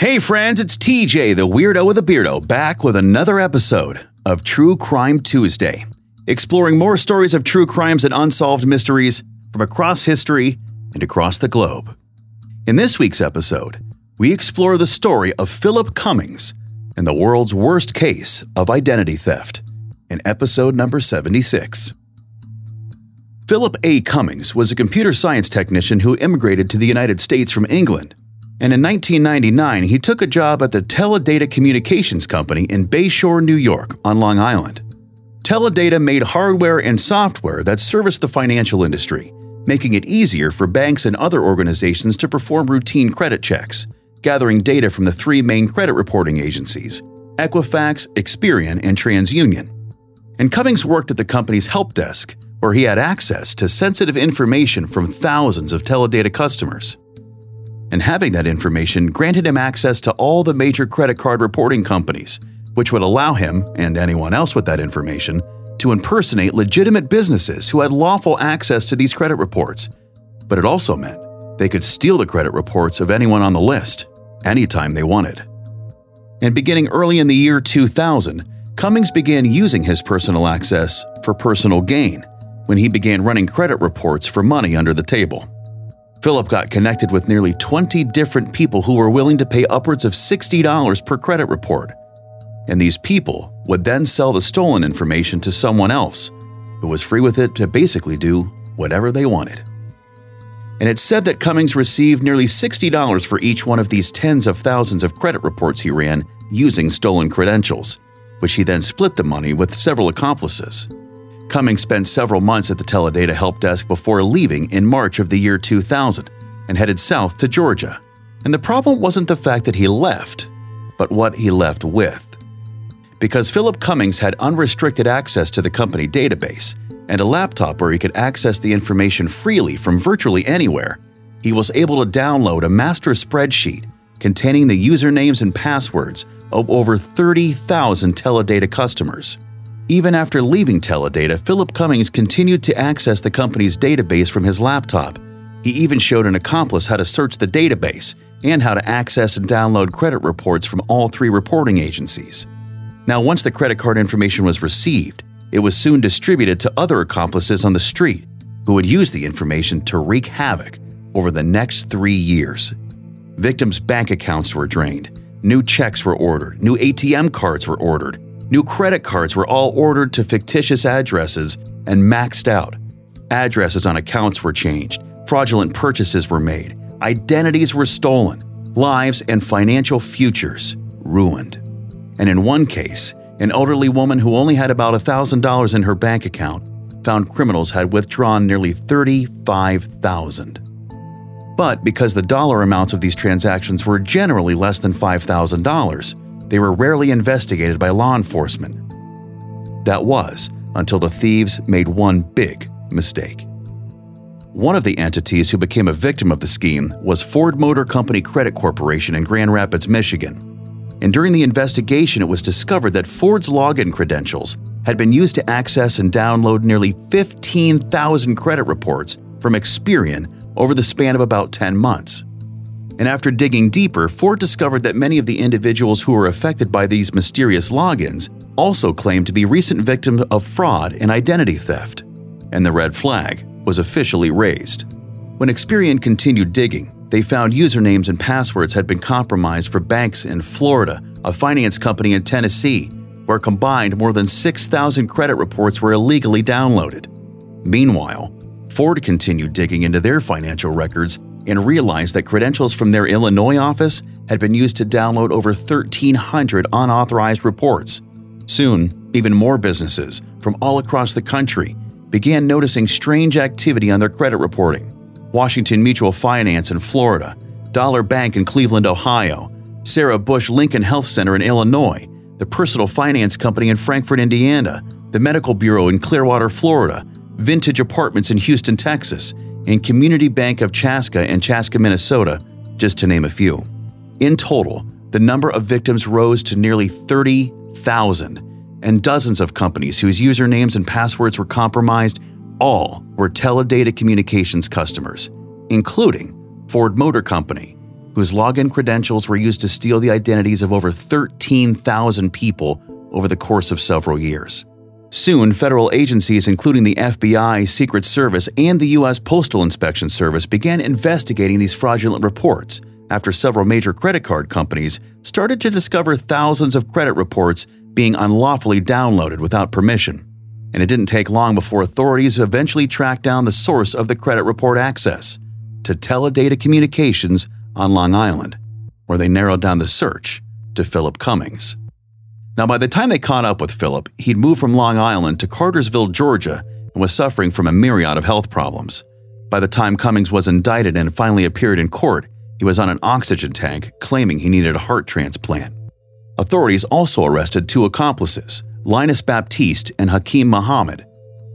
Hey, friends, it's TJ, the weirdo with a beardo, back with another episode of True Crime Tuesday, exploring more stories of true crimes and unsolved mysteries from across history and across the globe. In this week's episode, we explore the story of Philip Cummings and the world's worst case of identity theft in episode number 76. Philip A. Cummings was a computer science technician who immigrated to the United States from England and in 1999 he took a job at the Teledata Communications Company in Bayshore, New York, on Long Island. Teledata made hardware and software that serviced the financial industry, making it easier for banks and other organizations to perform routine credit checks, gathering data from the three main credit reporting agencies Equifax, Experian, and TransUnion. And Cummings worked at the company's help desk, where he had access to sensitive information from thousands of Teledata customers and having that information granted him access to all the major credit card reporting companies, which would allow him, and anyone else with that information, to impersonate legitimate businesses who had lawful access to these credit reports. But it also meant they could steal the credit reports of anyone on the list, anytime they wanted. And beginning early in the year 2000, Cummings began using his personal access for personal gain when he began running credit reports for money under the table. Philip got connected with nearly 20 different people who were willing to pay upwards of $60 per credit report. And these people would then sell the stolen information to someone else who was free with it to basically do whatever they wanted. And it's said that Cummings received nearly $60 for each one of these tens of thousands of credit reports he ran using stolen credentials, which he then split the money with several accomplices. Cummings spent several months at the Teledata help desk before leaving in March of the year 2000 and headed south to Georgia. And the problem wasn't the fact that he left, but what he left with. Because Philip Cummings had unrestricted access to the company database and a laptop where he could access the information freely from virtually anywhere, he was able to download a master spreadsheet containing the usernames and passwords of over 30,000 Teledata customers. Even after leaving Teledata, Philip Cummings continued to access the company's database from his laptop. He even showed an accomplice how to search the database and how to access and download credit reports from all three reporting agencies. Now, once the credit card information was received, it was soon distributed to other accomplices on the street who would use the information to wreak havoc over the next three years. Victims' bank accounts were drained, new checks were ordered, new ATM cards were ordered, New credit cards were all ordered to fictitious addresses and maxed out. Addresses on accounts were changed, fraudulent purchases were made, identities were stolen, lives and financial futures ruined. And in one case, an elderly woman who only had about $1,000 in her bank account found criminals had withdrawn nearly 35,000. But because the dollar amounts of these transactions were generally less than $5,000, they were rarely investigated by law enforcement. That was until the thieves made one big mistake. One of the entities who became a victim of the scheme was Ford Motor Company Credit Corporation in Grand Rapids, Michigan. And during the investigation, it was discovered that Ford's login credentials had been used to access and download nearly 15,000 credit reports from Experian over the span of about 10 months. And after digging deeper, Ford discovered that many of the individuals who were affected by these mysterious logins also claimed to be recent victims of fraud and identity theft. And the red flag was officially raised. When Experian continued digging, they found usernames and passwords had been compromised for banks in Florida, a finance company in Tennessee, where combined more than 6,000 credit reports were illegally downloaded. Meanwhile, Ford continued digging into their financial records and realized that credentials from their Illinois office had been used to download over 1,300 unauthorized reports. Soon, even more businesses from all across the country began noticing strange activity on their credit reporting. Washington Mutual Finance in Florida, Dollar Bank in Cleveland, Ohio, Sarah Bush Lincoln Health Center in Illinois, the Personal Finance Company in Frankfort, Indiana, the Medical Bureau in Clearwater, Florida, Vintage Apartments in Houston, Texas, and Community Bank of Chaska and Chaska, Minnesota, just to name a few. In total, the number of victims rose to nearly 30,000, and dozens of companies whose usernames and passwords were compromised all were Teledata Communications customers, including Ford Motor Company, whose login credentials were used to steal the identities of over 13,000 people over the course of several years. Soon, federal agencies, including the FBI, Secret Service, and the U.S. Postal Inspection Service, began investigating these fraudulent reports after several major credit card companies started to discover thousands of credit reports being unlawfully downloaded without permission. And it didn't take long before authorities eventually tracked down the source of the credit report access to Teledata Communications on Long Island, where they narrowed down the search to Philip Cummings. Now, by the time they caught up with Philip, he'd moved from Long Island to Cartersville, Georgia, and was suffering from a myriad of health problems. By the time Cummings was indicted and finally appeared in court, he was on an oxygen tank, claiming he needed a heart transplant. Authorities also arrested two accomplices, Linus Baptiste and Hakim Muhammad.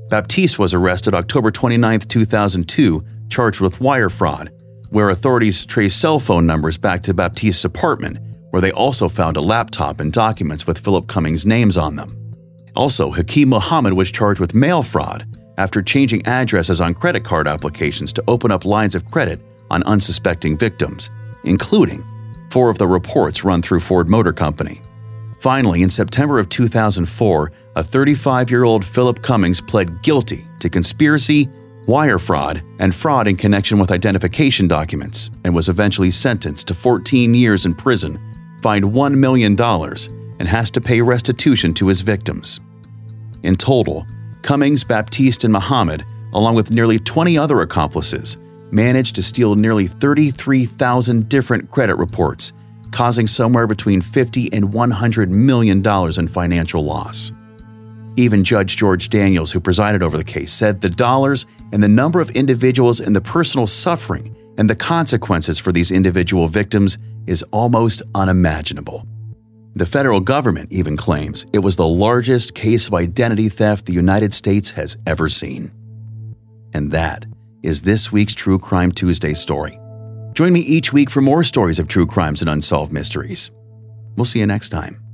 Baptiste was arrested October 29, 2002, charged with wire fraud, where authorities traced cell phone numbers back to Baptiste's apartment where they also found a laptop and documents with Philip Cummings' names on them. Also, Hakeem Mohammed was charged with mail fraud after changing addresses on credit card applications to open up lines of credit on unsuspecting victims, including four of the reports run through Ford Motor Company. Finally, in September of 2004, a 35 year old Philip Cummings pled guilty to conspiracy, wire fraud, and fraud in connection with identification documents and was eventually sentenced to 14 years in prison fined $1 million and has to pay restitution to his victims. In total, Cummings, Baptiste, and Muhammad, along with nearly 20 other accomplices, managed to steal nearly 33,000 different credit reports, causing somewhere between 50 and 100 million dollars in financial loss. Even Judge George Daniels, who presided over the case, said the dollars and the number of individuals and the personal suffering and the consequences for these individual victims is almost unimaginable. The federal government even claims it was the largest case of identity theft the United States has ever seen. And that is this week's True Crime Tuesday story. Join me each week for more stories of true crimes and unsolved mysteries. We'll see you next time.